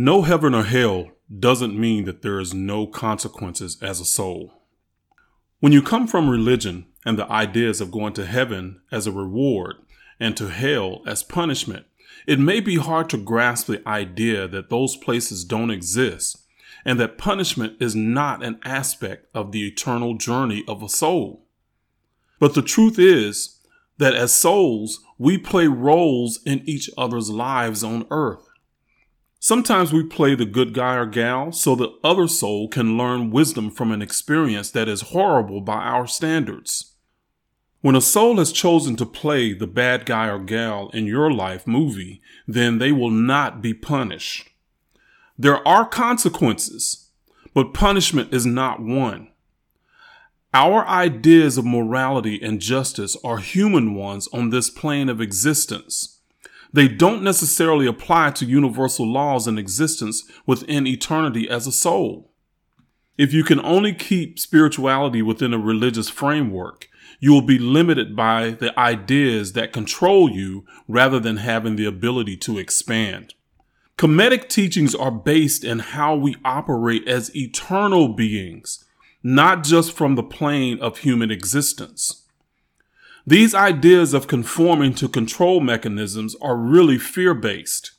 No heaven or hell doesn't mean that there is no consequences as a soul. When you come from religion and the ideas of going to heaven as a reward and to hell as punishment, it may be hard to grasp the idea that those places don't exist and that punishment is not an aspect of the eternal journey of a soul. But the truth is that as souls, we play roles in each other's lives on earth. Sometimes we play the good guy or gal so the other soul can learn wisdom from an experience that is horrible by our standards. When a soul has chosen to play the bad guy or gal in your life movie, then they will not be punished. There are consequences, but punishment is not one. Our ideas of morality and justice are human ones on this plane of existence. They don't necessarily apply to universal laws in existence within eternity as a soul. If you can only keep spirituality within a religious framework, you will be limited by the ideas that control you rather than having the ability to expand. Kemetic teachings are based in how we operate as eternal beings, not just from the plane of human existence. These ideas of conforming to control mechanisms are really fear based.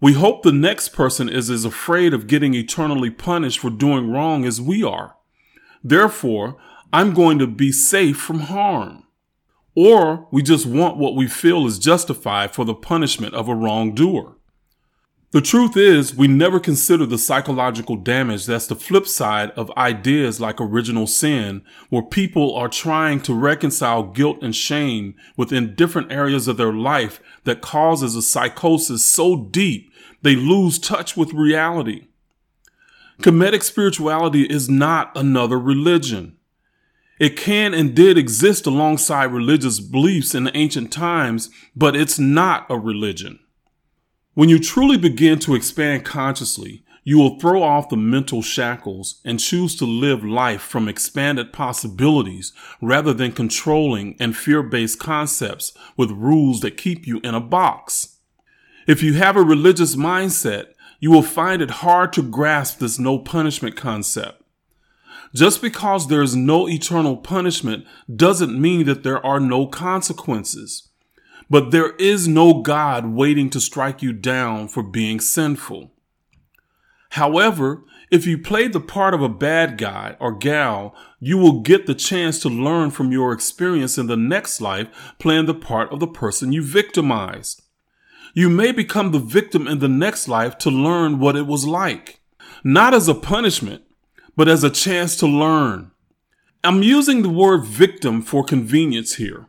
We hope the next person is as afraid of getting eternally punished for doing wrong as we are. Therefore, I'm going to be safe from harm. Or we just want what we feel is justified for the punishment of a wrongdoer. The truth is, we never consider the psychological damage that's the flip side of ideas like original sin, where people are trying to reconcile guilt and shame within different areas of their life that causes a psychosis so deep they lose touch with reality. Kemetic spirituality is not another religion. It can and did exist alongside religious beliefs in ancient times, but it's not a religion. When you truly begin to expand consciously, you will throw off the mental shackles and choose to live life from expanded possibilities rather than controlling and fear based concepts with rules that keep you in a box. If you have a religious mindset, you will find it hard to grasp this no punishment concept. Just because there is no eternal punishment doesn't mean that there are no consequences. But there is no God waiting to strike you down for being sinful. However, if you play the part of a bad guy or gal, you will get the chance to learn from your experience in the next life playing the part of the person you victimized. You may become the victim in the next life to learn what it was like, not as a punishment, but as a chance to learn. I'm using the word victim for convenience here.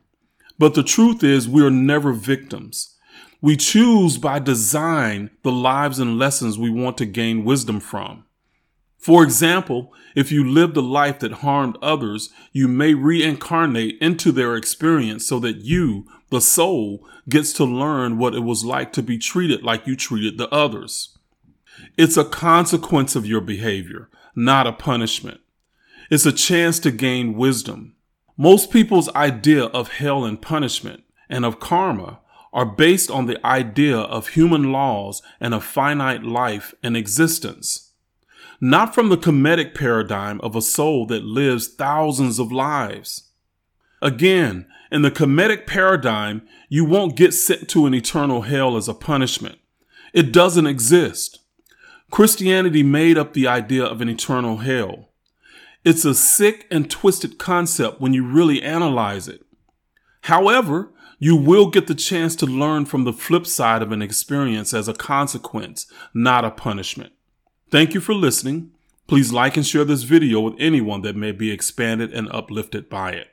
But the truth is, we are never victims. We choose by design the lives and lessons we want to gain wisdom from. For example, if you lived a life that harmed others, you may reincarnate into their experience so that you, the soul, gets to learn what it was like to be treated like you treated the others. It's a consequence of your behavior, not a punishment. It's a chance to gain wisdom. Most people's idea of hell and punishment and of karma are based on the idea of human laws and a finite life and existence, not from the Kemetic paradigm of a soul that lives thousands of lives. Again, in the Kemetic paradigm, you won't get sent to an eternal hell as a punishment. It doesn't exist. Christianity made up the idea of an eternal hell. It's a sick and twisted concept when you really analyze it. However, you will get the chance to learn from the flip side of an experience as a consequence, not a punishment. Thank you for listening. Please like and share this video with anyone that may be expanded and uplifted by it.